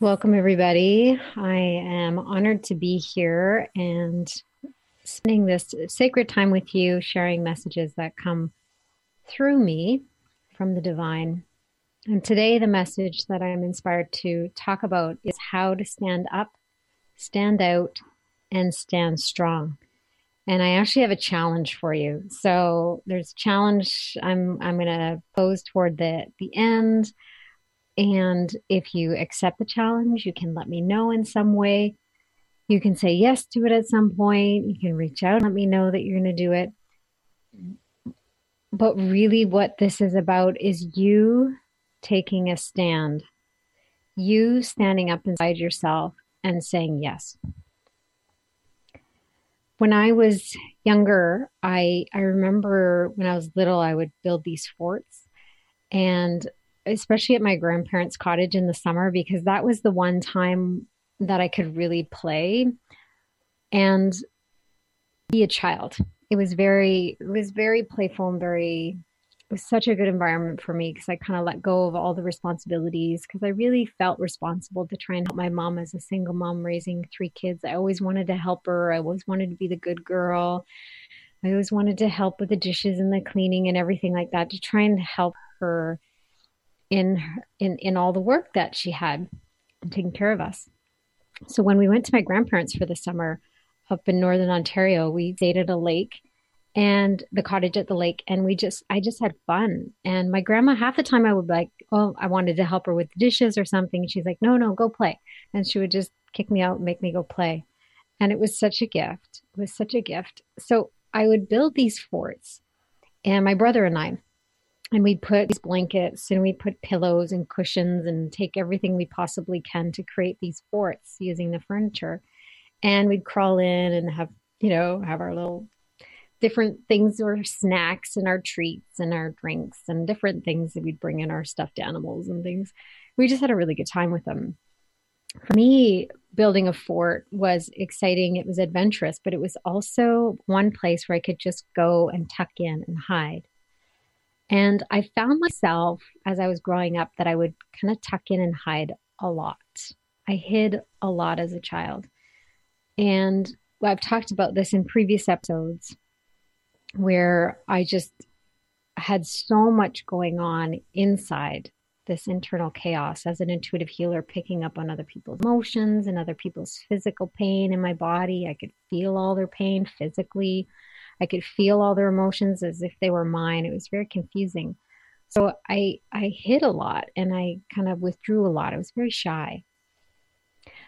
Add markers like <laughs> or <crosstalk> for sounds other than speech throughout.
Welcome, everybody. I am honored to be here and spending this sacred time with you, sharing messages that come through me from the divine. And today, the message that I'm inspired to talk about is how to stand up, stand out, and stand strong. And I actually have a challenge for you. So there's a challenge I'm I'm going to pose toward the the end and if you accept the challenge, you can let me know in some way. You can say yes to it at some point. You can reach out and let me know that you're going to do it. But really, what this is about is you taking a stand, you standing up inside yourself and saying yes. When I was younger, I, I remember when I was little, I would build these forts. And especially at my grandparents' cottage in the summer, because that was the one time that I could really play and be a child. It was very, it was very playful and very, it was such a good environment for me because I kind of let go of all the responsibilities because I really felt responsible to try and help my mom as a single mom raising three kids. I always wanted to help her. I always wanted to be the good girl. I always wanted to help with the dishes and the cleaning and everything like that to try and help her in in in all the work that she had taking care of us. So when we went to my grandparents for the summer up in northern Ontario, we stayed at a lake and the cottage at the lake and we just I just had fun. And my grandma half the time I would like, "Oh, I wanted to help her with the dishes or something." And she's like, "No, no, go play." And she would just kick me out and make me go play. And it was such a gift. It was such a gift. So I would build these forts. And my brother and I, and we'd put these blankets and we'd put pillows and cushions and take everything we possibly can to create these forts using the furniture. And we'd crawl in and have you know have our little different things or snacks and our treats and our drinks and different things that we'd bring in our stuffed animals and things. We just had a really good time with them. For me building a fort was exciting. It was adventurous but it was also one place where i could just go and tuck in and hide and I found myself as I was growing up that I would kind of tuck in and hide a lot. I hid a lot as a child. And I've talked about this in previous episodes where I just had so much going on inside this internal chaos as an intuitive healer, picking up on other people's emotions and other people's physical pain in my body. I could feel all their pain physically. I could feel all their emotions as if they were mine. It was very confusing. So I I hid a lot and I kind of withdrew a lot. I was very shy.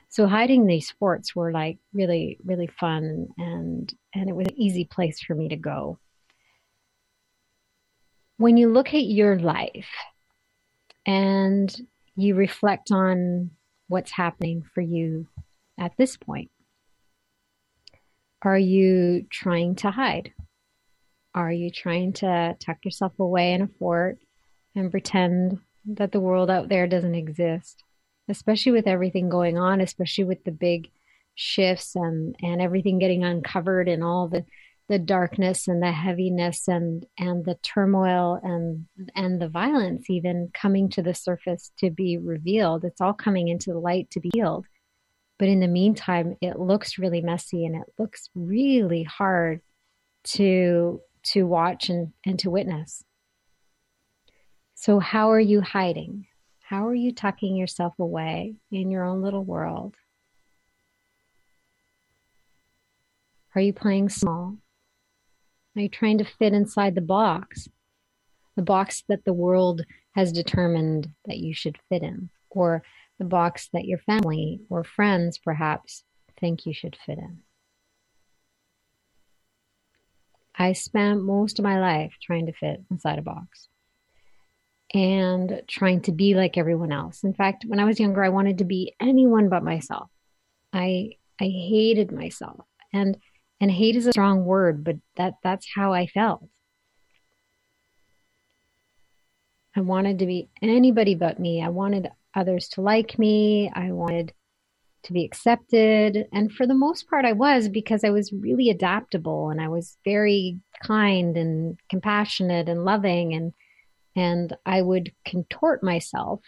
So hiding these forts were like really really fun and and it was an easy place for me to go. When you look at your life and you reflect on what's happening for you at this point, are you trying to hide? Are you trying to tuck yourself away in a fort and pretend that the world out there doesn't exist? Especially with everything going on, especially with the big shifts and, and everything getting uncovered and all the, the darkness and the heaviness and, and the turmoil and, and the violence even coming to the surface to be revealed. It's all coming into the light to be healed. But in the meantime, it looks really messy and it looks really hard to to watch and, and to witness. So how are you hiding? How are you tucking yourself away in your own little world? Are you playing small? Are you trying to fit inside the box? The box that the world has determined that you should fit in? Or the box that your family or friends perhaps think you should fit in. I spent most of my life trying to fit inside a box. and trying to be like everyone else. In fact, when I was younger, I wanted to be anyone but myself. I I hated myself. And and hate is a strong word, but that that's how I felt. I wanted to be anybody but me. I wanted others to like me. I wanted to be accepted. And for the most part, I was because I was really adaptable and I was very kind and compassionate and loving. And, and I would contort myself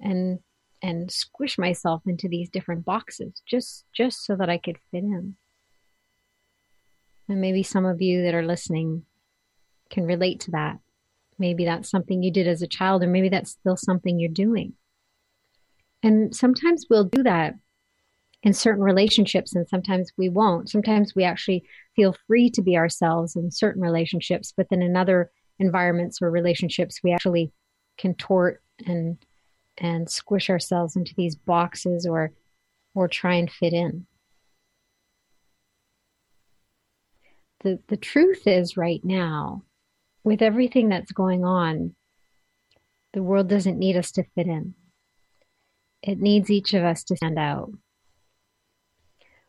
and, and squish myself into these different boxes just, just so that I could fit in. And maybe some of you that are listening can relate to that. Maybe that's something you did as a child, or maybe that's still something you're doing. And sometimes we'll do that in certain relationships, and sometimes we won't. Sometimes we actually feel free to be ourselves in certain relationships, but then in other environments or relationships, we actually contort and and squish ourselves into these boxes or or try and fit in. The the truth is right now with everything that's going on, the world doesn't need us to fit in. It needs each of us to stand out.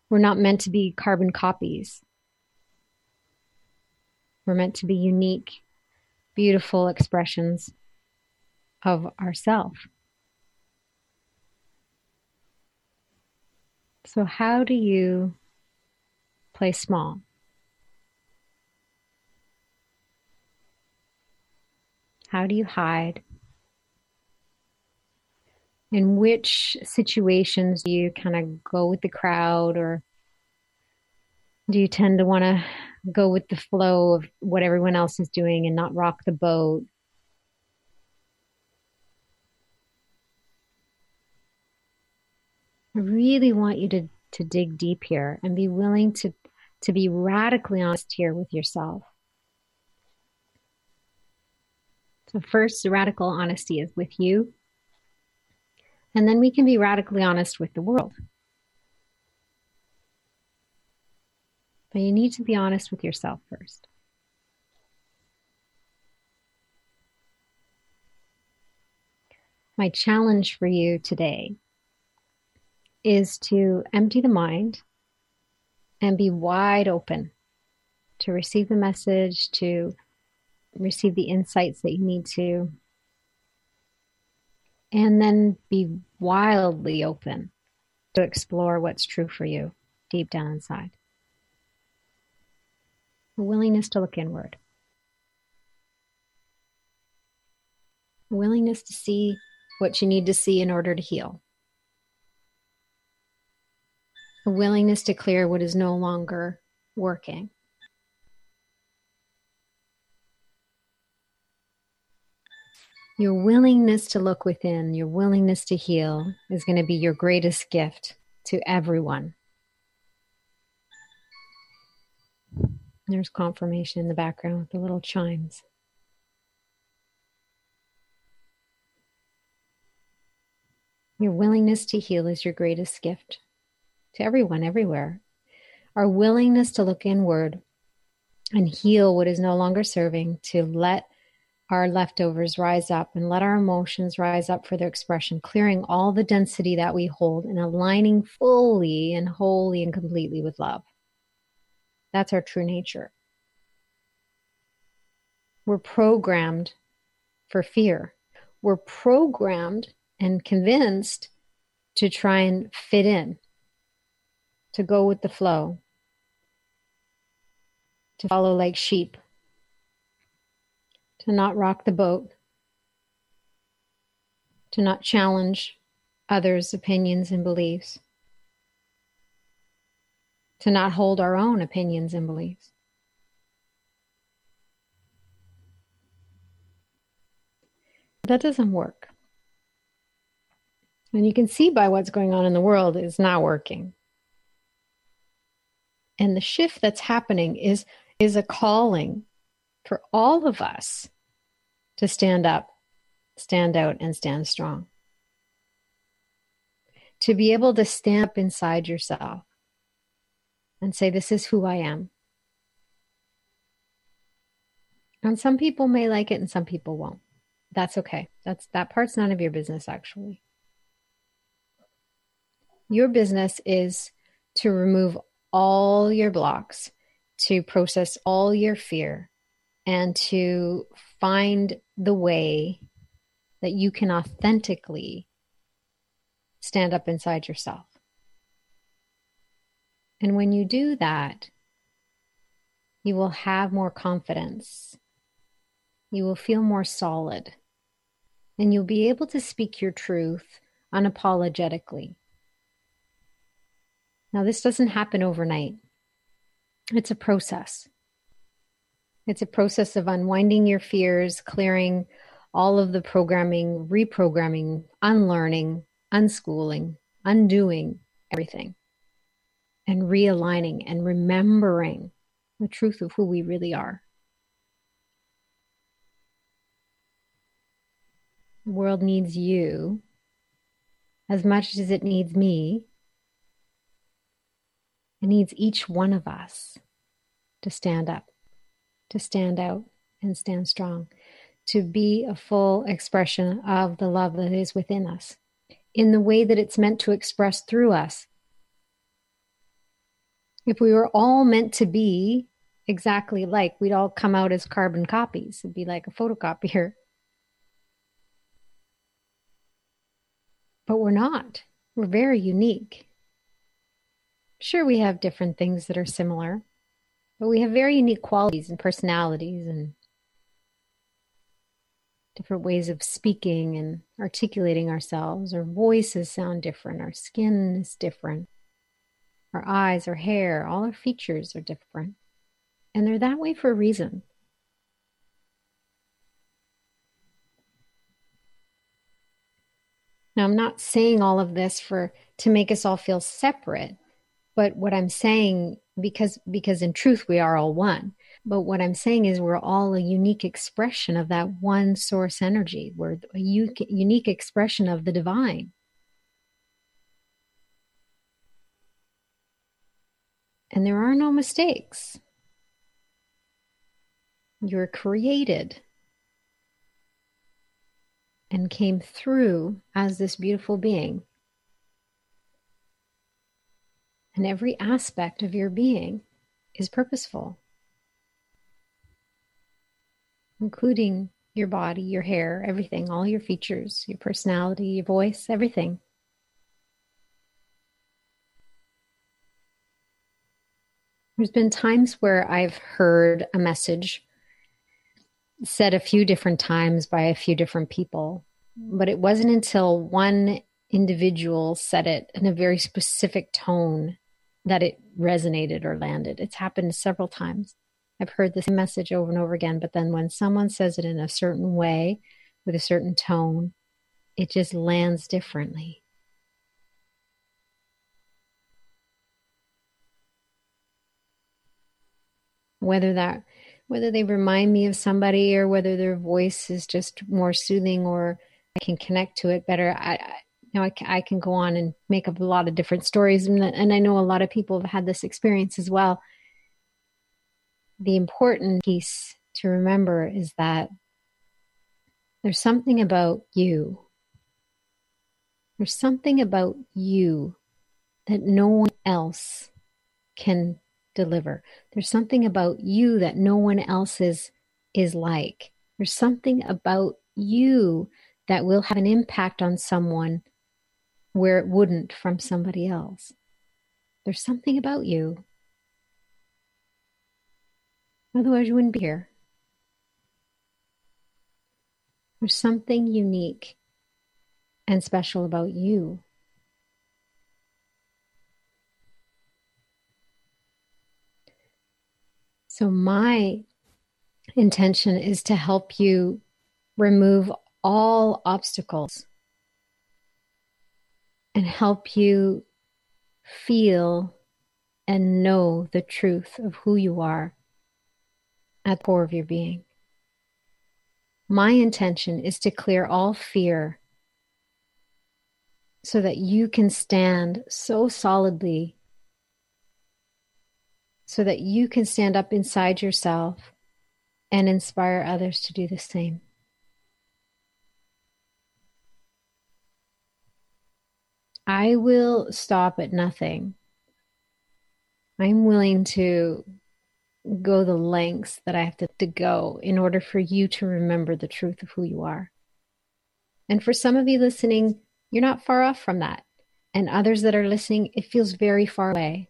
We're not meant to be carbon copies. We're meant to be unique, beautiful expressions of ourself. So, how do you play small? How do you hide? In which situations do you kind of go with the crowd or do you tend to want to go with the flow of what everyone else is doing and not rock the boat? I really want you to, to dig deep here and be willing to, to be radically honest here with yourself. So, first, radical honesty is with you. And then we can be radically honest with the world. But you need to be honest with yourself first. My challenge for you today is to empty the mind and be wide open to receive the message, to receive the insights that you need to, and then be wildly open to explore what's true for you deep down inside. A willingness to look inward. A willingness to see what you need to see in order to heal. A willingness to clear what is no longer working. Your willingness to look within, your willingness to heal is going to be your greatest gift to everyone. There's confirmation in the background with the little chimes. Your willingness to heal is your greatest gift to everyone, everywhere. Our willingness to look inward and heal what is no longer serving, to let our leftovers rise up and let our emotions rise up for their expression, clearing all the density that we hold and aligning fully and wholly and completely with love. That's our true nature. We're programmed for fear. We're programmed and convinced to try and fit in, to go with the flow, to follow like sheep to not rock the boat, to not challenge others' opinions and beliefs, to not hold our own opinions and beliefs. That doesn't work. And you can see by what's going on in the world is not working. And the shift that's happening is is a calling for all of us to stand up, stand out, and stand strong. To be able to stand up inside yourself and say, This is who I am. And some people may like it and some people won't. that's okay. That's that part's none of your business actually. Your business is to remove all your blocks, to process all your fear, and to find the way that you can authentically stand up inside yourself. And when you do that, you will have more confidence. You will feel more solid. And you'll be able to speak your truth unapologetically. Now, this doesn't happen overnight, it's a process. It's a process of unwinding your fears, clearing all of the programming, reprogramming, unlearning, unschooling, undoing everything, and realigning and remembering the truth of who we really are. The world needs you as much as it needs me. It needs each one of us to stand up, to stand out and stand strong, to be a full expression of the love that is within us in the way that it's meant to express through us. If we were all meant to be exactly like, we'd all come out as carbon copies. It'd be like a photocopier. But we're not. We're very unique. Sure, we have different things that are similar, but we have very unique qualities and personalities and different ways of speaking and articulating ourselves. Our voices sound different, our skin is different, our eyes, our hair, all our features are different. And they're that way for a reason. Now, I'm not saying all of this for to make us all feel separate, but what I'm saying because because in truth we are all one. But what I'm saying is we're all a unique expression of that one source energy. We're a unique expression of the divine. And there are no mistakes. You're created and came through as this beautiful being. And every aspect of your being is purposeful including your body, your hair, everything, all your features, your personality, your voice, everything. There's been times where I've heard a message said a few different times by a few different people, but it wasn't until one individual said it in a very specific tone that it resonated or landed. It's happened several times. I've heard the same message over and over again, but then when someone says it in a certain way with a certain tone, it just lands differently. Whether that whether they remind me of somebody or whether their voice is just more soothing or I can connect to it better. I, I, I can go on and make up a lot of different stories, and, and I know a lot of people have had this experience as well the important piece to remember is that there's something about you. There's something about you that no one else can deliver. There's something about you that no one else is, is like. There's something about you that will have an impact on someone where it wouldn't from somebody else. There's something about you Otherwise, you wouldn't be here. There's something unique and special about you. So, my intention is to help you remove all obstacles and help you feel and know the truth of who you are at the core of your being. My intention is to clear all fear so that you can stand so solidly, so that you can stand up inside yourself and inspire others to do the same. I will stop at nothing. I'm willing to go the lengths that I have to, to go in order for you to remember the truth of who you are. And for some of you listening, you're not far off from that. And others that are listening, it feels very far away.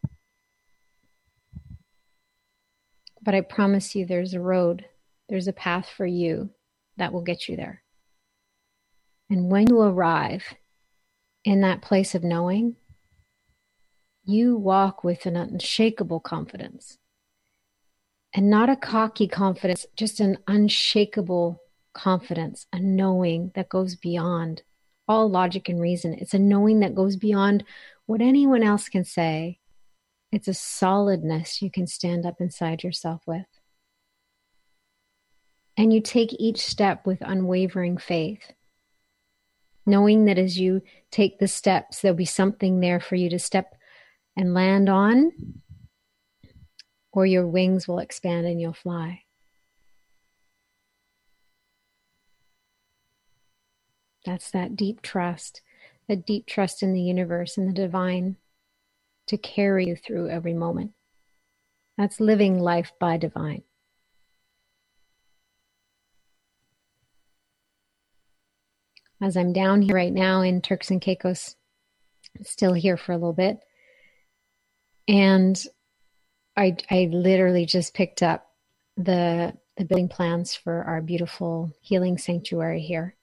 But I promise you, there's a road, there's a path for you that will get you there. And when you arrive in that place of knowing, you walk with an unshakable confidence. And not a cocky confidence, just an unshakable confidence, a knowing that goes beyond all logic and reason. It's a knowing that goes beyond what anyone else can say. It's a solidness you can stand up inside yourself with. And you take each step with unwavering faith, knowing that as you take the steps, there'll be something there for you to step and land on, or your wings will expand and you'll fly. That's that deep trust, a deep trust in the universe and the divine to carry you through every moment. That's living life by divine. As I'm down here right now in Turks and Caicos, still here for a little bit, and I I literally just picked up the the building plans for our beautiful healing sanctuary here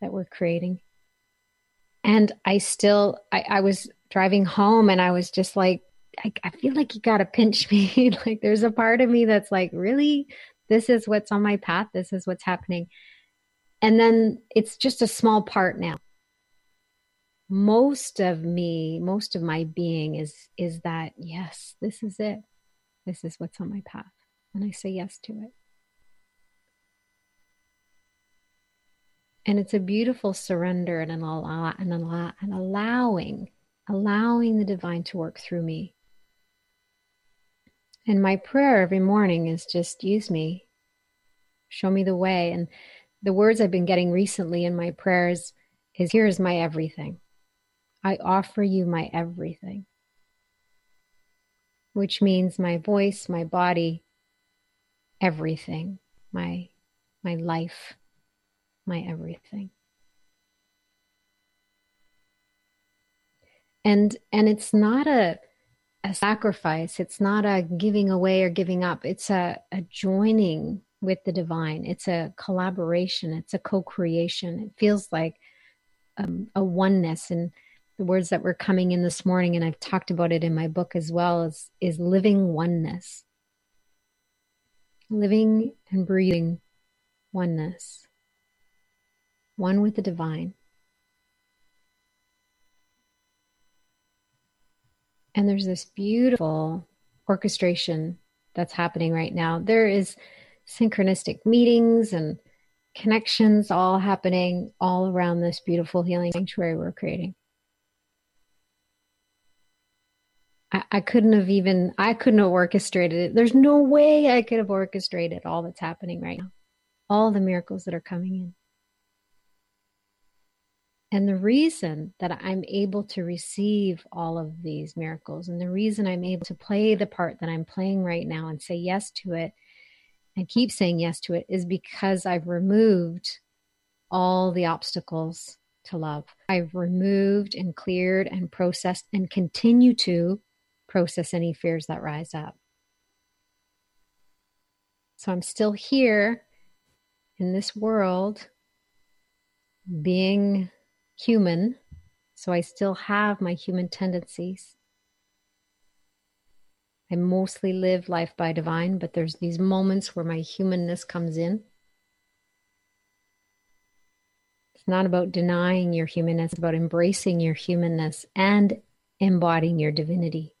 that we're creating. And I still I, I was driving home and I was just like, I, I feel like you gotta pinch me. <laughs> like there's a part of me that's like, really? This is what's on my path, this is what's happening. And then it's just a small part now. Most of me most of my being is is that yes this is it. This is what's on my path. And i say yes to it. And it's a beautiful surrender and an, allow, an, allow, an allowing allowing the divine to work through me. And my prayer every morning is just use me. Show me the way. And the words i've been getting recently in my prayers is here's my everything I offer you my everything, which means my voice, my body, everything, my, my life, my everything. And, and it's not a, a sacrifice. It's not a giving away or giving up. It's a, a joining with the divine. It's a collaboration. It's a co-creation. It feels like um, a oneness. And the words that were coming in this morning, and I've talked about it in my book as well, is, is living oneness. Living and breathing oneness. One with the divine. And there's this beautiful orchestration that's happening right now. There is synchronistic meetings and connections all happening all around this beautiful healing sanctuary we're creating. I, I couldn't have even I couldn't have orchestrated it. There's no way I could have orchestrated all that's happening right now. All the miracles that are coming in. And the reason that I'm able to receive all of these miracles and the reason I'm able to play the part that I'm playing right now and say yes to it and keep saying yes to it is because I've removed all the obstacles to love. I've removed and cleared and processed and continue to process any fears that rise up. So I'm still here in this world being human. So I still have my human tendencies. I mostly live life by divine, but there's these moments where my humanness comes in. It's not about denying your humanness, it's about embracing your humanness and embodying your divinity.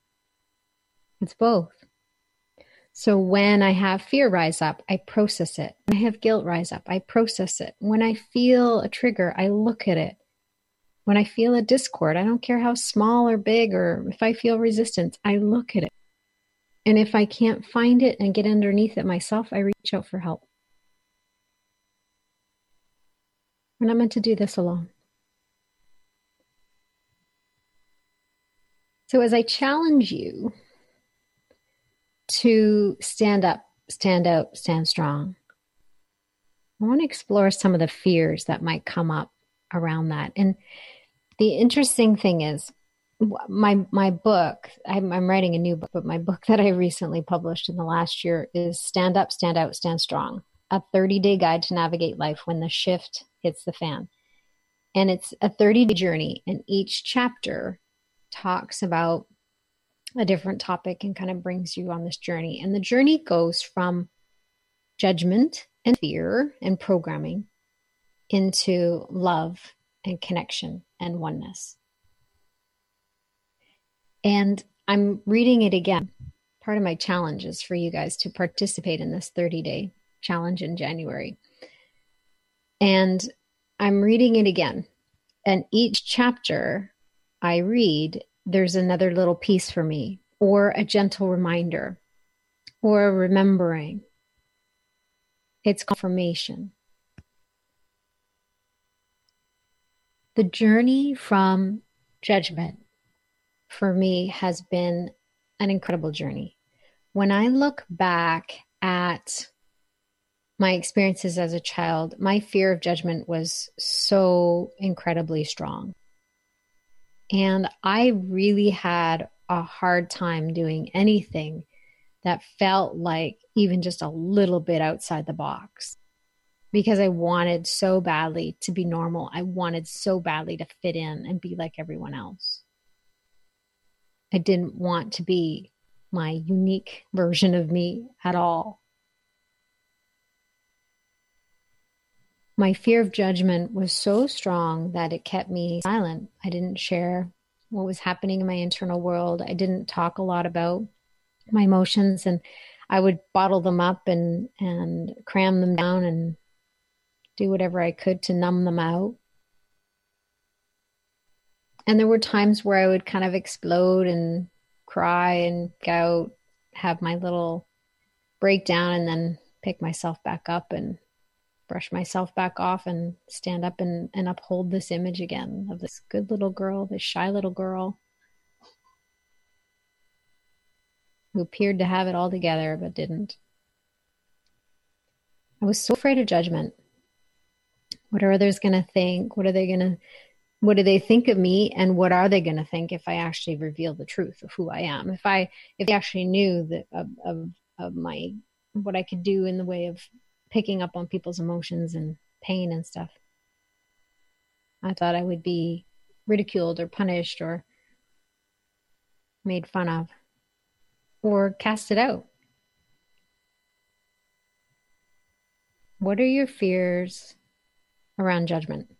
It's both. So when I have fear rise up, I process it. When I have guilt rise up, I process it. When I feel a trigger, I look at it. When I feel a discord, I don't care how small or big or if I feel resistance, I look at it. And if I can't find it and get underneath it myself, I reach out for help. We're not meant to do this alone. So, as I challenge you to stand up, stand out, stand strong, I want to explore some of the fears that might come up around that. And the interesting thing is, my my book I'm, I'm, writing a new book but my book that i recently published in the last year is stand up stand out stand strong a 30 day guide to navigate life when the shift hits the fan. And it's a 30 day journey and each chapter talks about a different topic and kind of brings you on this journey. And the journey goes from judgment and fear and programming into love and connection and oneness and I'm reading it again. Part of my challenge is for you guys to participate in this 30 day challenge in January. And I'm reading it again. And each chapter I read, there's another little piece for me, or a gentle reminder, or a remembering. It's confirmation. The journey from judgment for me has been an incredible journey. When I look back at my experiences as a child, my fear of judgment was so incredibly strong. And I really had a hard time doing anything that felt like even just a little bit outside the box because I wanted so badly to be normal. I wanted so badly to fit in and be like everyone else. I didn't want to be my unique version of me at all. My fear of judgment was so strong that it kept me silent. I didn't share what was happening in my internal world. I didn't talk a lot about my emotions and I would bottle them up and and cram them down and do whatever I could to numb them out and there were times where I would kind of explode and cry and go have my little breakdown and then pick myself back up and brush myself back off and stand up and, and uphold this image again of this good little girl, this shy little girl who appeared to have it all together but didn't. I was so afraid of judgment. What are others going to think? What are they going to what do they think of me and what are they going to think if i actually reveal the truth of who i am? If i if they actually knew that of, of, of my what i could do in the way of picking up on people's emotions and pain and stuff i thought i would be ridiculed or punished or made fun of or casted out. What are your fears around judgment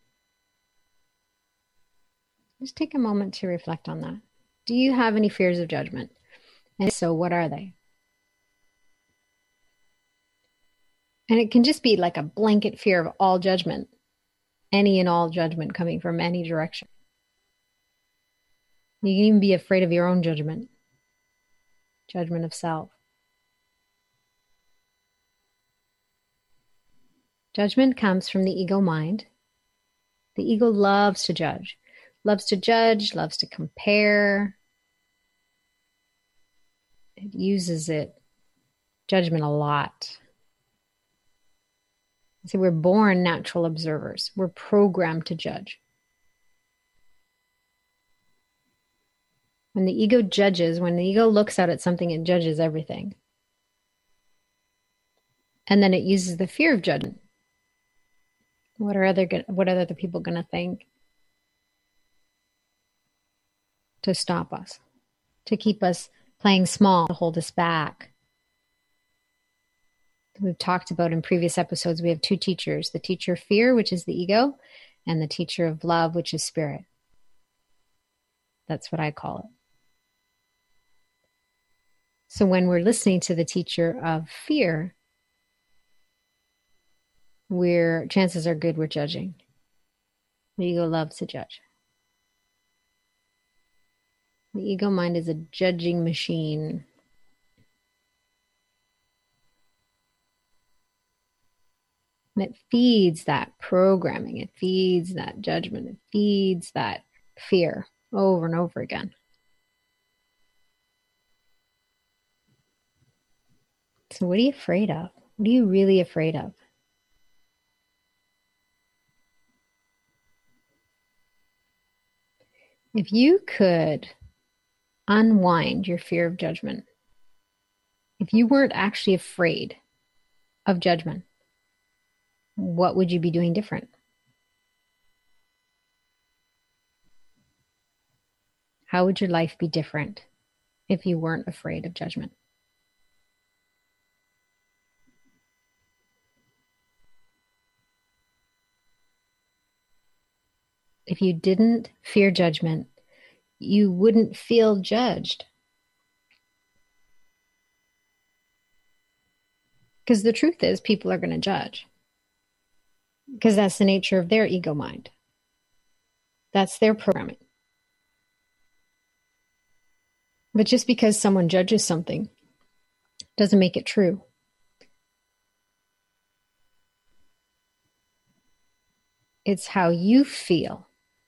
just take a moment to reflect on that. Do you have any fears of judgment? And so, what are they? And it can just be like a blanket fear of all judgment, any and all judgment coming from any direction. You can even be afraid of your own judgment, judgment of self. Judgment comes from the ego mind. The ego loves to judge loves to judge, loves to compare. It uses it, judgment a lot. See, we're born natural observers. We're programmed to judge. When the ego judges, when the ego looks out at something, it judges everything. And then it uses the fear of judgment. What are other what are other people going to think? To stop us, to keep us playing small, to hold us back. We've talked about in previous episodes, we have two teachers the teacher of fear, which is the ego, and the teacher of love, which is spirit. That's what I call it. So when we're listening to the teacher of fear, we're chances are good we're judging. The ego loves to judge. The ego mind is a judging machine. And it feeds that programming, it feeds that judgment, it feeds that fear over and over again. So, what are you afraid of? What are you really afraid of? If you could unwind your fear of judgment, if you weren't actually afraid of judgment, what would you be doing different? How would your life be different if you weren't afraid of judgment? If you didn't fear judgment, you wouldn't feel judged. Because the truth is, people are going to judge. Because that's the nature of their ego mind. That's their programming. But just because someone judges something doesn't make it true. It's how you feel,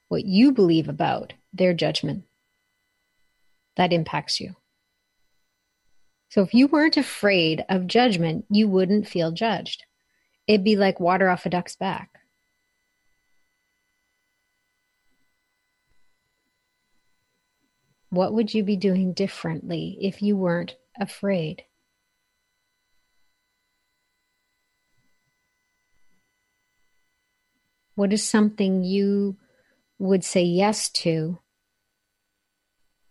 what you believe about their judgment that impacts you. So if you weren't afraid of judgment, you wouldn't feel judged. It'd be like water off a duck's back. What would you be doing differently if you weren't afraid? What is something you would say yes to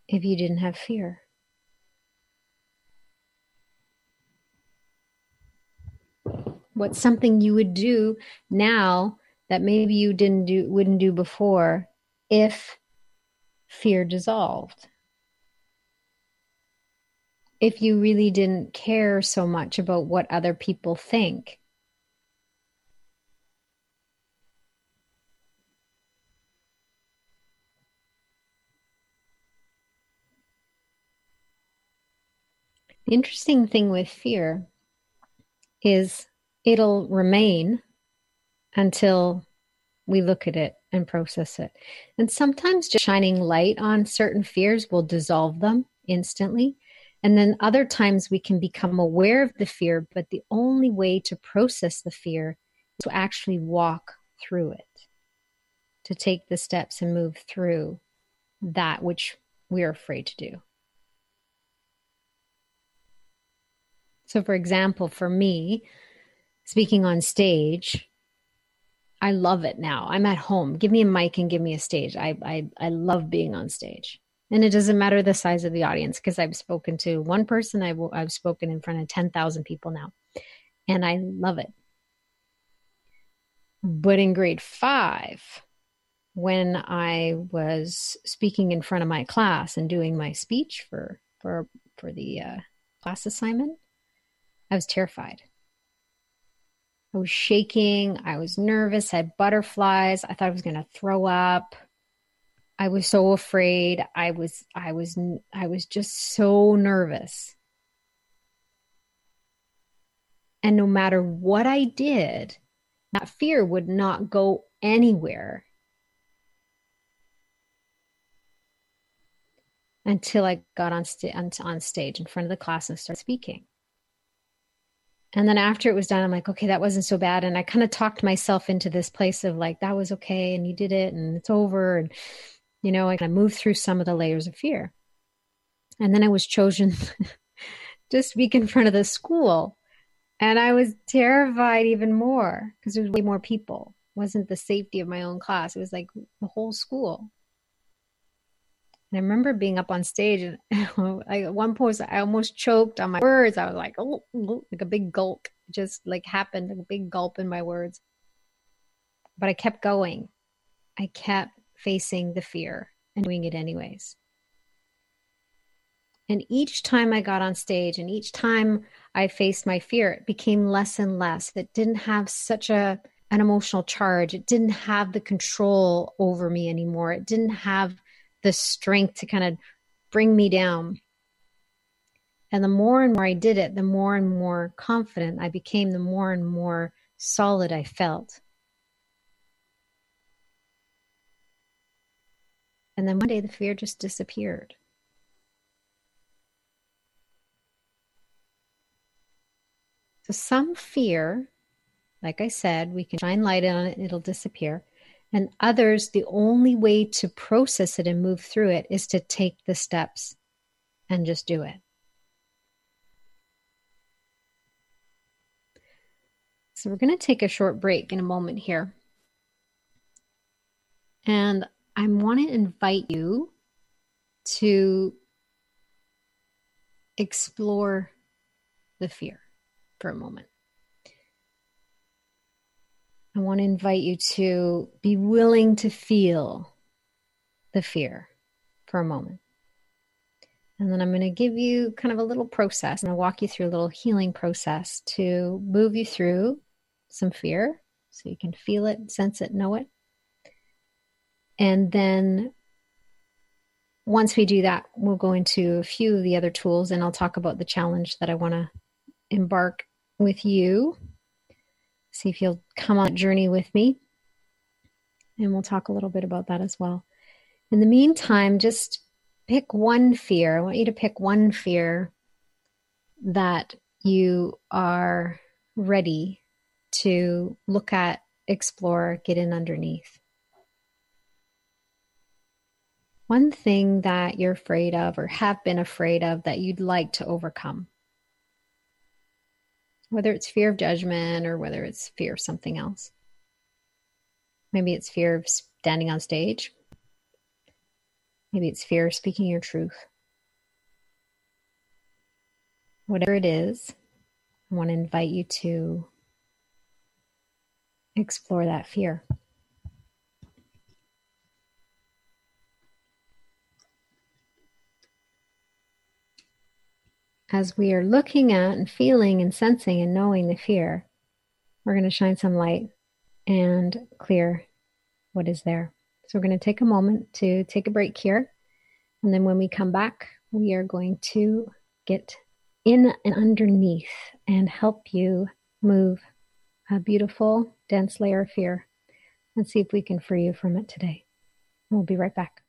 if you didn't have fear? What's something you would do now that maybe you didn't do wouldn't do before if fear dissolved? If you really didn't care so much about what other people think? The interesting thing with fear is it'll remain until we look at it and process it. And sometimes just shining light on certain fears will dissolve them instantly. And then other times we can become aware of the fear, but the only way to process the fear is to actually walk through it, to take the steps and move through that which we're afraid to do. So, for example, for me, speaking on stage, I love it now. I'm at home. Give me a mic and give me a stage. I I, I love being on stage. And it doesn't matter the size of the audience because I've spoken to one person, I've, I've spoken in front of 10,000 people now, and I love it. But in grade five, when I was speaking in front of my class and doing my speech for for for the uh, class assignment, I was terrified. I was shaking. I was nervous. I had butterflies. I thought I was going to throw up. I was so afraid. I was, I was, I was just so nervous. And no matter what I did, that fear would not go anywhere until I got on, st- on stage in front of the class and started speaking. And then after it was done, I'm like, okay, that wasn't so bad. And I kind of talked myself into this place of like, that was okay. And you did it and it's over. And, you know, I kind of moved through some of the layers of fear. And then I was chosen <laughs> to speak in front of the school. And I was terrified even more because there was way more people. It wasn't the safety of my own class. It was like the whole school. And I remember being up on stage and <laughs> I, at one point I almost choked on my words. I was like, oh, oh like a big gulp just like happened, like a big gulp in my words. But I kept going. I kept facing the fear and doing it anyways. And each time I got on stage and each time I faced my fear, it became less and less. It didn't have such a an emotional charge. It didn't have the control over me anymore. It didn't have the strength to kind of bring me down. And the more and more I did it, the more and more confident I became, the more and more solid I felt. And then one day the fear just disappeared. So, some fear, like I said, we can shine light on it, it'll disappear. And others, the only way to process it and move through it is to take the steps and just do it. So, we're going to take a short break in a moment here. And I want to invite you to explore the fear for a moment. I want to invite you to be willing to feel the fear for a moment. And then I'm going to give you kind of a little process and I'll walk you through a little healing process to move you through some fear so you can feel it, sense it, know it. And then once we do that, we'll go into a few of the other tools and I'll talk about the challenge that I want to embark with you. See if you'll come on a journey with me. And we'll talk a little bit about that as well. In the meantime, just pick one fear. I want you to pick one fear that you are ready to look at, explore, get in underneath. One thing that you're afraid of or have been afraid of that you'd like to overcome. Whether it's fear of judgment or whether it's fear of something else. Maybe it's fear of standing on stage. Maybe it's fear of speaking your truth. Whatever it is, I want to invite you to explore that fear. As we are looking at and feeling and sensing and knowing the fear, we're going to shine some light and clear what is there. So, we're going to take a moment to take a break here. And then when we come back, we are going to get in and underneath and help you move a beautiful, dense layer of fear and see if we can free you from it today. We'll be right back.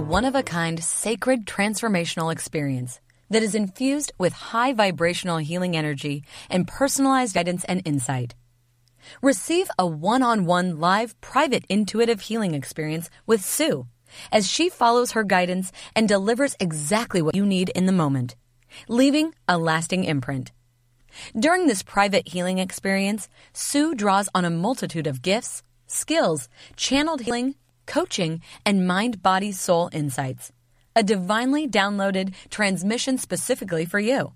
One of a kind sacred transformational experience that is infused with high vibrational healing energy and personalized guidance and insight. Receive a one on one live private intuitive healing experience with Sue as she follows her guidance and delivers exactly what you need in the moment, leaving a lasting imprint. During this private healing experience, Sue draws on a multitude of gifts, skills, channeled healing, coaching, and mind body soul insights. A divinely downloaded transmission specifically for you.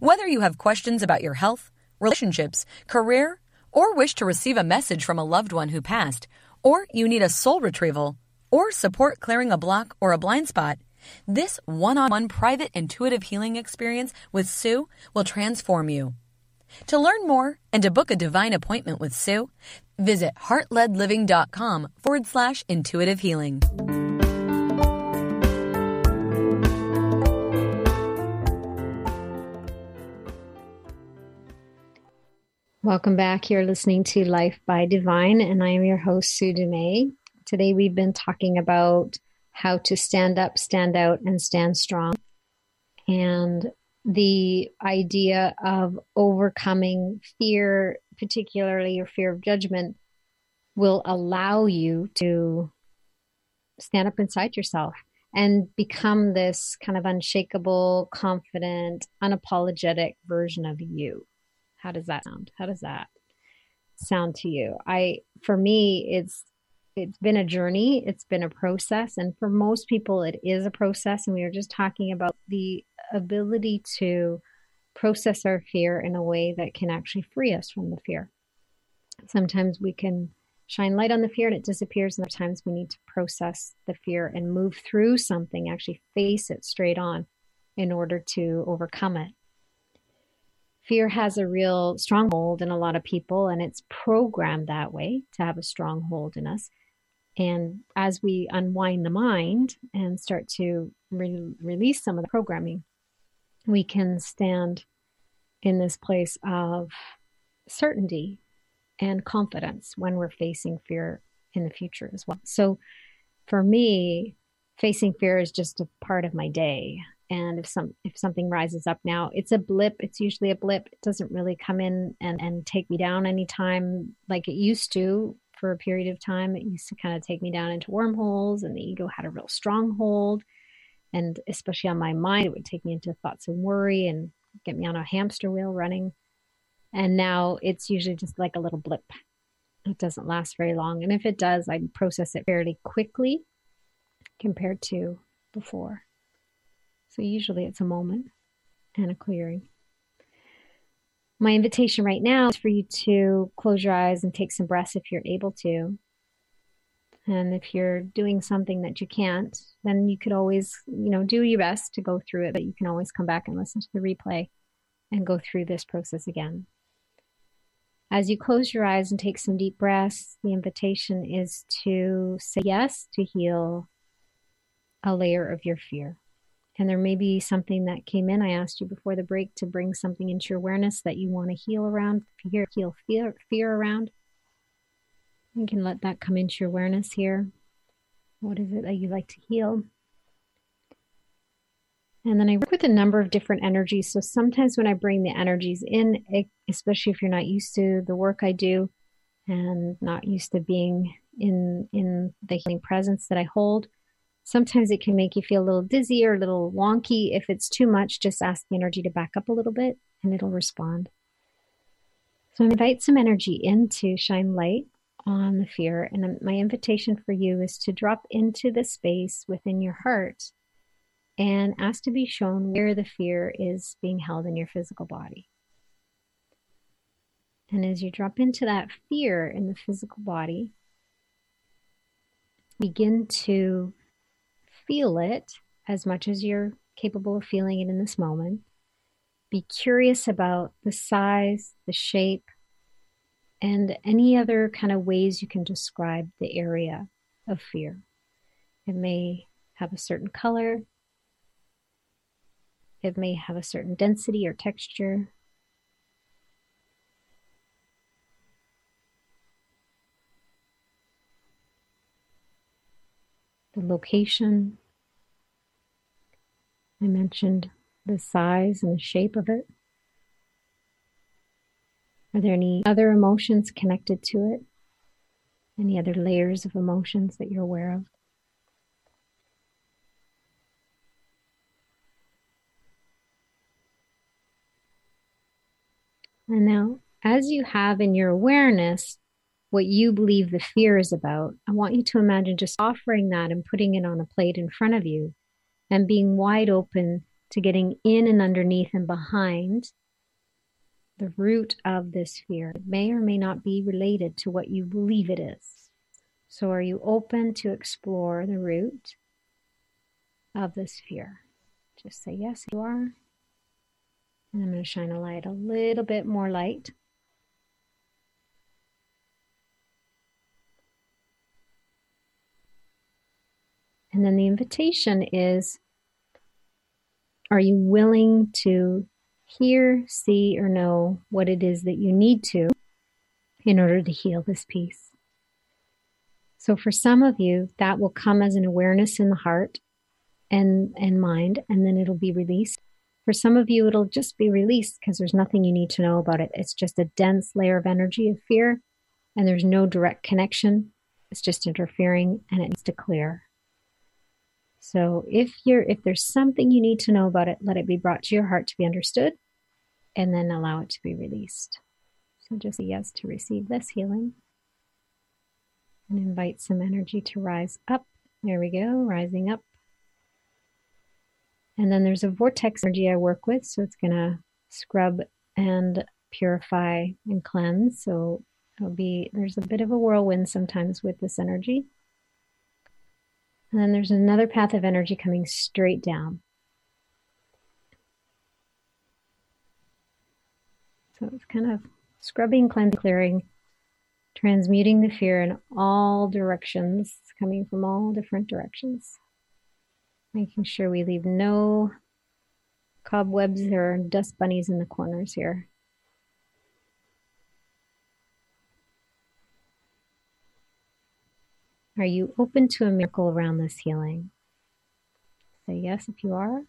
Whether you have questions about your health, relationships, career, or wish to receive a message from a loved one who passed, or you need a soul retrieval, or support clearing a block or a blind spot, this one on one private intuitive healing experience with Sue will transform you. To learn more and to book a divine appointment with Sue, visit heartledliving.com forward slash intuitive healing. Welcome back. You're listening to Life by Divine, and I am your host, Sue Dumais. Today, we've been talking about how to stand up, stand out, and stand strong. And the idea of overcoming fear, particularly your fear of judgment, will allow you to stand up inside yourself and become this kind of unshakable, confident, unapologetic version of you. How does that sound? How does that sound to you? I for me it's it's been a journey, it's been a process and for most people it is a process and we were just talking about the ability to process our fear in a way that can actually free us from the fear. Sometimes we can shine light on the fear and it disappears, and other times we need to process the fear and move through something, actually face it straight on in order to overcome it. Fear has a real stronghold in a lot of people, and it's programmed that way to have a stronghold in us. And as we unwind the mind and start to re- release some of the programming, we can stand in this place of certainty and confidence when we're facing fear in the future as well. So for me, facing fear is just a part of my day. And if some if something rises up now, it's a blip. It's usually a blip. It doesn't really come in and, and take me down anytime like it used to for a period of time. It used to kind of take me down into wormholes and the ego had a real stronghold. And especially on my mind, it would take me into thoughts of worry and get me on a hamster wheel running. And now it's usually just like a little blip. It doesn't last very long. And if it does, I process it fairly quickly compared to before. So usually it's a moment and a clearing. My invitation right now is for you to close your eyes and take some breaths if you're able to. And if you're doing something that you can't, then you could always, you know, do your best to go through it, but you can always come back and listen to the replay and go through this process again. As you close your eyes and take some deep breaths, the invitation is to say yes to heal a layer of your fear. And there may be something that came in. I asked you before the break to bring something into your awareness that you want to heal around, fear, heal fear, fear around. You can let that come into your awareness here. What is it that you like to heal? And then I work with a number of different energies. So sometimes when I bring the energies in, especially if you're not used to the work I do and not used to being in in the healing presence that I hold, sometimes it can make you feel a little dizzy or a little wonky. If it's too much, just ask the energy to back up a little bit and it'll respond. So invite some energy in to shine light on the fear. And um, my invitation for you is to drop into the space within your heart and ask to be shown where the fear is being held in your physical body. And as you drop into that fear in the physical body, begin to feel it as much as you're capable of feeling it in this moment. Be curious about the size, the shape, and any other kind of ways you can describe the area of fear. It may have a certain color, it may have a certain density or texture. The location. I mentioned the size and the shape of it. Are there any other emotions connected to it? Any other layers of emotions that you're aware of? And now, as you have in your awareness what you believe the fear is about, I want you to imagine just offering that and putting it on a plate in front of you and being wide open to getting in and underneath and behind the root of this fear. It may or may not be related to what you believe it is. So, are you open to explore the root of this fear? Just say, Yes, you are. And I'm going to shine a light, a little bit more light. And then the invitation is Are you willing to hear, see, or know what it is that you need to in order to heal this piece? So, for some of you, that will come as an awareness in the heart and, and mind, and then it'll be released. For some of you, it'll just be released because there's nothing you need to know about it. It's just a dense layer of energy of fear, and there's no direct connection. It's just interfering, and it needs to clear. So if you're if there's something you need to know about it, let it be brought to your heart to be understood, and then allow it to be released. So just say yes to receive this healing. And invite some energy to rise up. There we go, rising up and then there's a vortex energy I work with. So it's going to scrub and purify and cleanse. So it'll be, there's a bit of a whirlwind sometimes with this energy. And then there's another path of energy coming straight down. So it's kind of scrubbing, cleansing, clearing, transmuting the fear in all directions, coming from all different directions. Making sure we leave no cobwebs or dust bunnies in the corners here. Are you open to a miracle around this healing? Say yes if you are.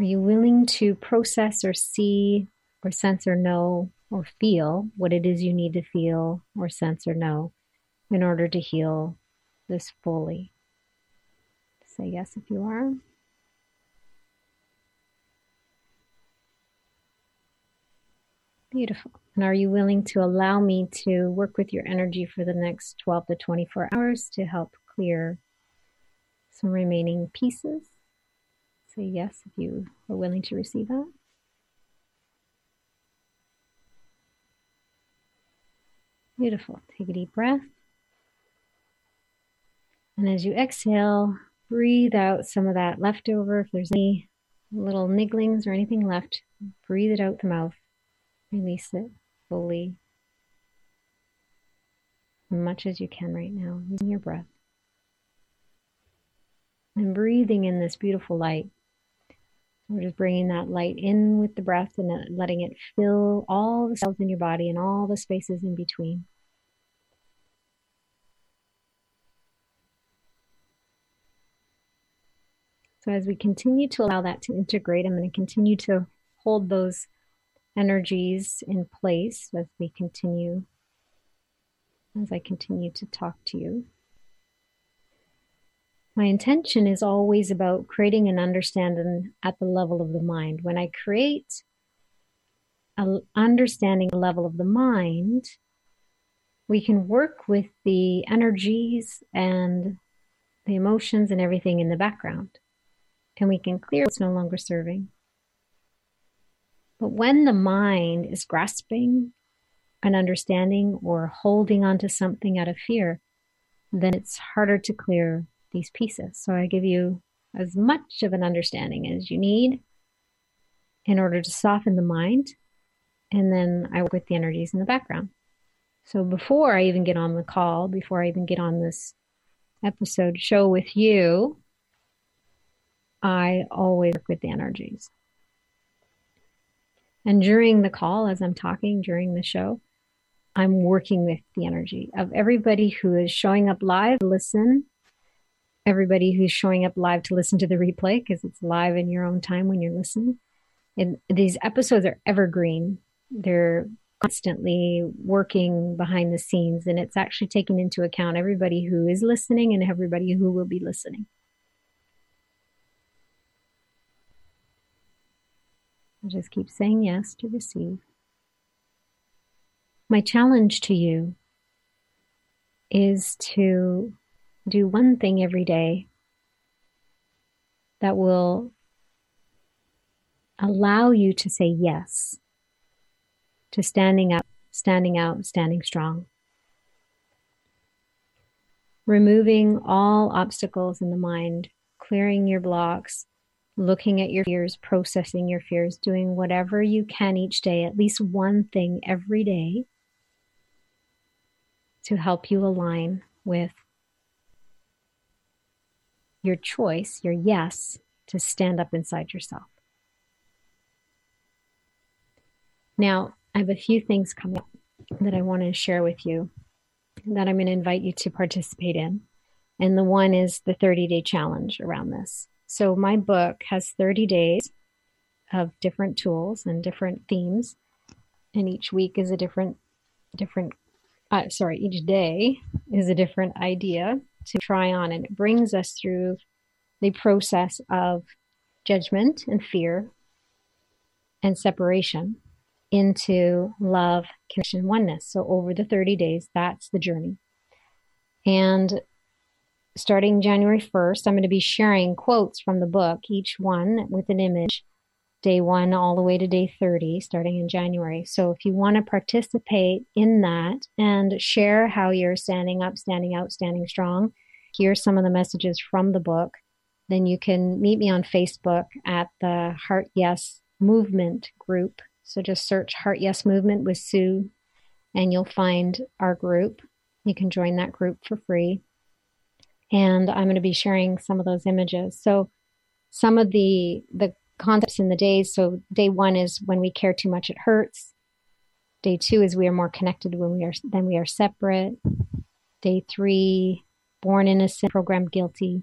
Are you willing to process or see or sense or know or feel what it is you need to feel or sense or know in order to heal this fully? Say yes if you are. Beautiful. And are you willing to allow me to work with your energy for the next 12 to 24 hours to help clear some remaining pieces? Say yes if you are willing to receive that. Beautiful. Take a deep breath. And as you exhale, breathe out some of that leftover. If there's any little nigglings or anything left, breathe it out the mouth. Release it fully, as much as you can right now, using your breath. And breathing in this beautiful light. We're just bringing that light in with the breath and uh, letting it fill all the cells in your body and all the spaces in between. So, as we continue to allow that to integrate, I'm going to continue to hold those energies in place as we continue, as I continue to talk to you. My intention is always about creating an understanding at the level of the mind. When I create an understanding level of the mind, we can work with the energies and the emotions and everything in the background. And we can clear what's no longer serving. But when the mind is grasping an understanding or holding on to something out of fear, then it's harder to clear these pieces. So I give you as much of an understanding as you need in order to soften the mind. And then I work with the energies in the background. So before I even get on the call, before I even get on this episode show with you, I always work with the energies. And during the call, as I'm talking during the show, I'm working with the energy of everybody who is showing up live listen, everybody who's showing up live to listen to the replay because it's live in your own time when you're listening. And these episodes are evergreen. They're constantly working behind the scenes and it's actually taking into account everybody who is listening and everybody who will be listening. I just keep saying yes to receive. My challenge to you is to do one thing every day that will allow you to say yes to standing up, standing out, standing strong. Removing all obstacles in the mind, clearing your blocks, looking at your fears, processing your fears, doing whatever you can each day, at least one thing every day to help you align with your choice, your yes, to stand up inside yourself. Now, I have a few things coming up that I want to share with you that I'm going to invite you to participate in. And the one is the 30 day challenge around this. So my book has 30 days of different tools and different themes, and each week is a different different uh, sorry, each day is a different idea to try on, and it brings us through the process of judgment and fear and separation into love, connection, oneness. So over the 30 days, that's the journey. And starting January 1st, I'm going to be sharing quotes from the book, each one with an image, day one all the way to day 30, starting in January. So if you want to participate in that and share how you're standing up, standing out, standing strong, hear some of the messages from the book, then you can meet me on Facebook at the Heart Yes Movement group. So just search Heart Yes Movement with Sue and you'll find our group. You can join that group for free and I'm going to be sharing some of those images. So some of the the concepts in the days. So day one is when we care too much, it hurts. Day two is we are more connected when we are than we are separate. Day three, born innocent, programmed guilty.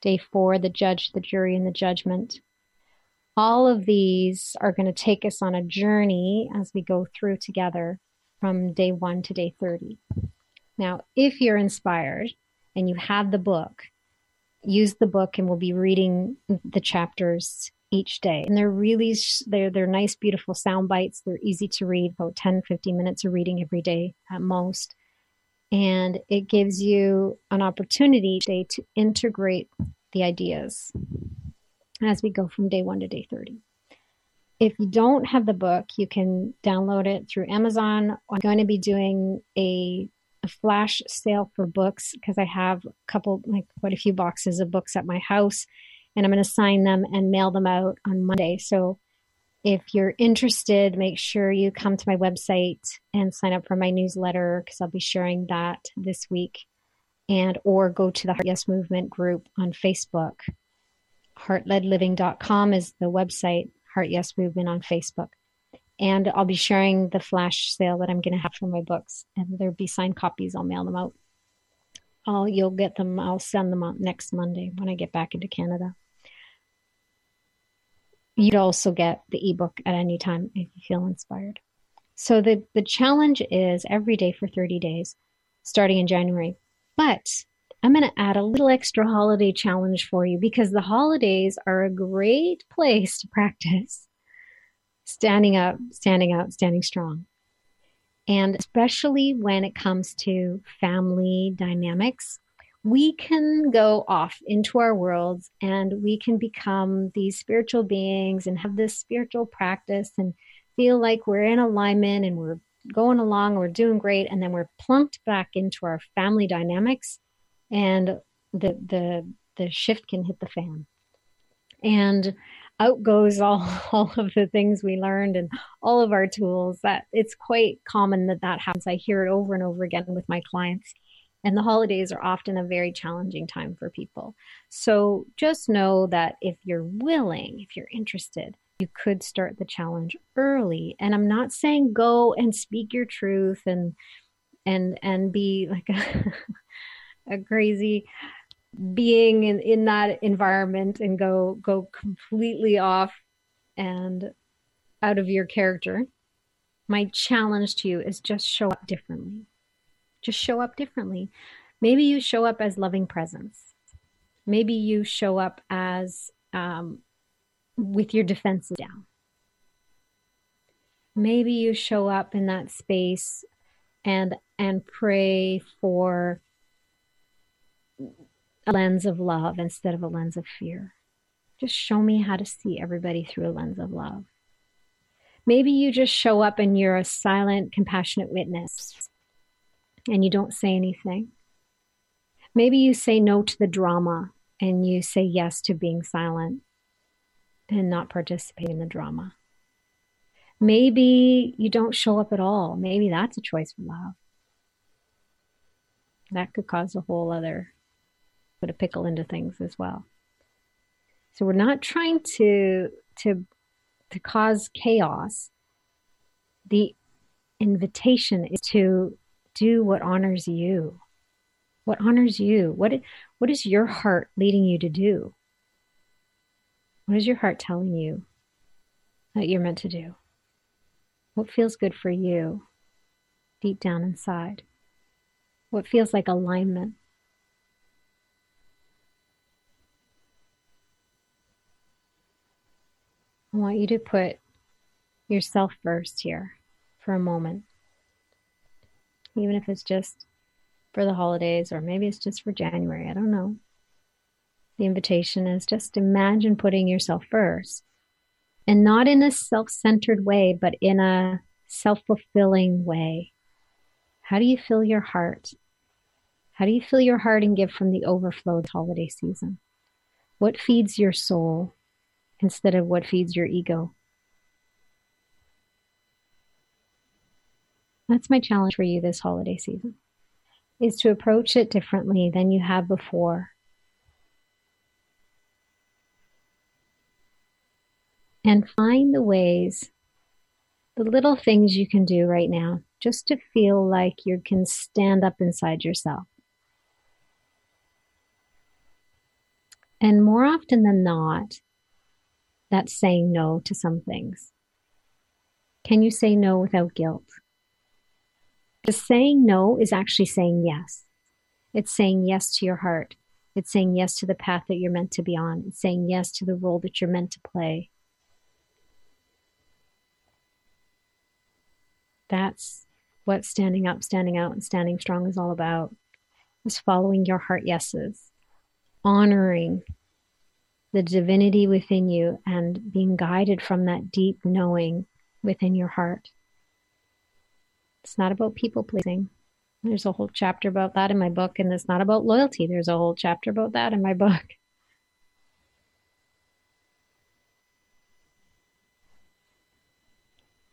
Day four, the judge, the jury, and the judgment. All of these are going to take us on a journey as we go through together from day one to day 30. Now, if you're inspired and you have the book, use the book and we'll be reading the chapters each day. And they're really, they're, they're nice, beautiful sound bites. They're easy to read, about 10, 15 minutes of reading every day at most. And it gives you an opportunity today to integrate the ideas as we go from day one to day 30. If you don't have the book, you can download it through Amazon. I'm going to be doing a, a flash sale for books because I have a couple, like quite a few boxes of books at my house and I'm going to sign them and mail them out on Monday. So if you're interested, make sure you come to my website and sign up for my newsletter because I'll be sharing that this week. And or go to the Heart Yes Movement group on Facebook. Heartledliving.com is the website, Heart Yes Movement on Facebook. And I'll be sharing the flash sale that I'm going to have for my books. And there'll be signed copies. I'll mail them out. I'll, you'll get them. I'll send them out next Monday when I get back into Canada. You'd also get the ebook at any time if you feel inspired. So the, the challenge is every day for 30 days, starting in January. But I'm going to add a little extra holiday challenge for you because the holidays are a great place to practice standing up, standing out, standing strong. And especially when it comes to family dynamics, we can go off into our worlds and we can become these spiritual beings and have this spiritual practice and feel like we're in alignment and we're going along, we're doing great, and then we're plunked back into our family dynamics and the the the shift can hit the fan. And out goes all, <laughs> all of the things we learned and all of our tools that it's quite common that that happens. I hear it over and over again with my clients and the holidays are often a very challenging time for people. So just know that if you're willing, if you're interested, you could start the challenge early. And I'm not saying go and speak your truth and and and be like <laughs> a, a crazy being in, in that environment and go go completely off and out of your character. My challenge to you is just show up differently just show up differently. Maybe you show up as loving presence. Maybe you show up as um, with your defenses down. Maybe you show up in that space and and pray for a lens of love instead of a lens of fear. Just show me how to see everybody through a lens of love. Maybe you just show up and you're a silent, compassionate witness and you don't say anything. Maybe you say no to the drama and you say yes to being silent and not participate in the drama. Maybe you don't show up at all. Maybe that's a choice for love. That could cause a whole other put a pickle into things as well. So we're not trying to to to cause chaos. The invitation is to do what honors you. What honors you? What, what is your heart leading you to do? What is your heart telling you that you're meant to do? What feels good for you deep down inside? What feels like alignment? I want you to put yourself first here for a moment even if it's just for the holidays or maybe it's just for January. I don't know. The invitation is just imagine putting yourself first and not in a self centered way, but in a self fulfilling way. How do you fill your heart? How do you fill your heart and give from the overflow this holiday season? What feeds your soul instead of what feeds your ego? That's my challenge for you this holiday season is to approach it differently than you have before. And find the ways, the little things you can do right now just to feel like you can stand up inside yourself. And more often than not, that's saying no to some things. Can you say no without guilt? Because saying no is actually saying yes. It's saying yes to your heart. It's saying yes to the path that you're meant to be on. It's saying yes to the role that you're meant to play. That's what standing up, standing out, and standing strong is all about. Is following your heart yeses, honoring the divinity within you and being guided from that deep knowing within your heart. It's not about people pleasing. There's a whole chapter about that in my book, and it's not about loyalty. There's a whole chapter about that in my book. <laughs>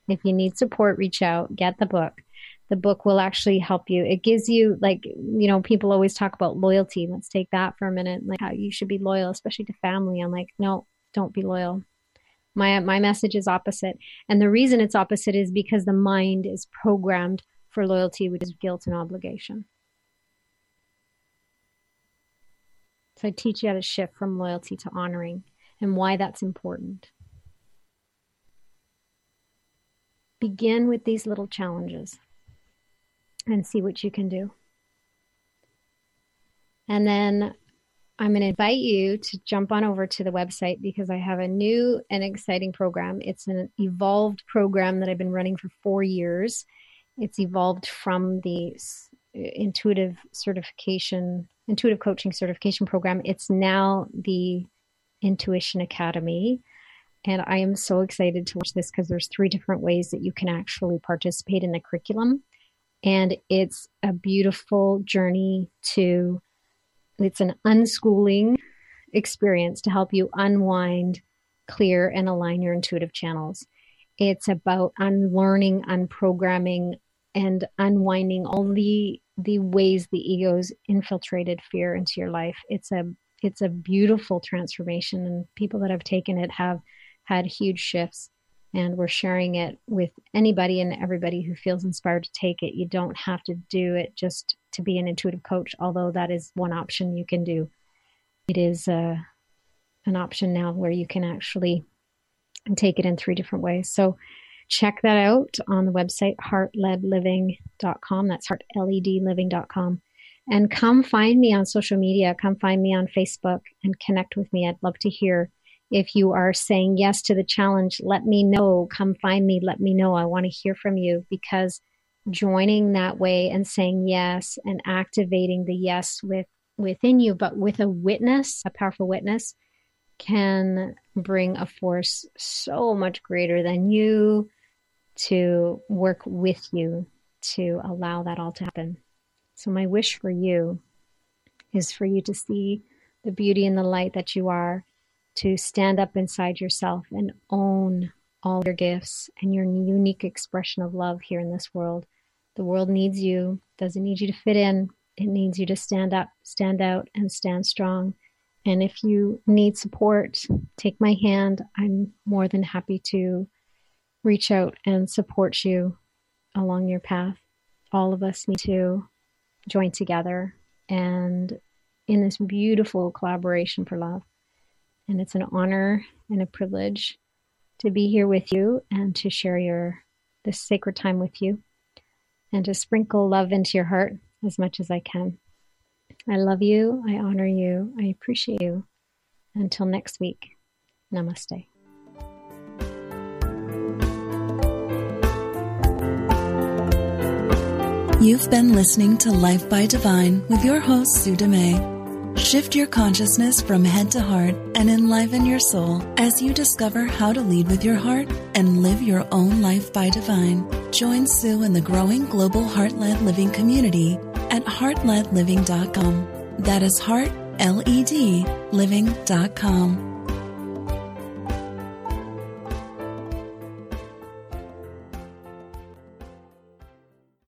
If you need support, reach out, get the book. The book will actually help you. It gives you, like, you know, people always talk about loyalty. Let's take that for a minute. Like, how you should be loyal, especially to family. I'm like, no, don't be loyal. My, my message is opposite. And the reason it's opposite is because the mind is programmed for loyalty, which is guilt and obligation. So I teach you how to shift from loyalty to honoring and why that's important. Begin with these little challenges and see what you can do. And then I'm going to invite you to jump on over to the website because I have a new and exciting program. It's an evolved program that I've been running for four years. It's evolved from the intuitive certification, intuitive coaching certification program. It's now the Intuition Academy. And I am so excited to watch this because there's three different ways that you can actually participate in the curriculum. And it's a beautiful journey to, it's an unschooling experience to help you unwind, clear, and align your intuitive channels. It's about unlearning, unprogramming, and unwinding all the the ways the ego's infiltrated fear into your life. It's a it's a beautiful transformation, and people that have taken it have had huge shifts and we're sharing it with anybody and everybody who feels inspired to take it. You don't have to do it just to be an intuitive coach, although that is one option you can do. It is uh, an option now where you can actually take it in three different ways. So check that out on the website heartledliving.com. That's heartledliving.com. And come find me on social media. Come find me on Facebook and connect with me. I'd love to hear if you are saying yes to the challenge, let me know. Come find me. Let me know. I want to hear from you because joining that way and saying yes and activating the yes with within you, but with a witness, a powerful witness, can bring a force so much greater than you to work with you to allow that all to happen. So, my wish for you is for you to see the beauty and the light that you are to stand up inside yourself and own all your gifts and your unique expression of love here in this world. The world needs you, doesn't need you to fit in. It needs you to stand up, stand out, and stand strong. And if you need support, take my hand. I'm more than happy to reach out and support you along your path. All of us need to join together and in this beautiful collaboration for love. And it's an honor and a privilege to be here with you and to share your this sacred time with you and to sprinkle love into your heart as much as I can. I love you. I honor you. I appreciate you. Until next week, namaste. You've been listening to Life by Divine with your host, Sue Dumais. Shift your consciousness from head to heart and enliven your soul as you discover how to lead with your heart and live your own life by divine. Join Sue in the growing global heart led living community at heartledliving.com. That is heart, L E D, living.com.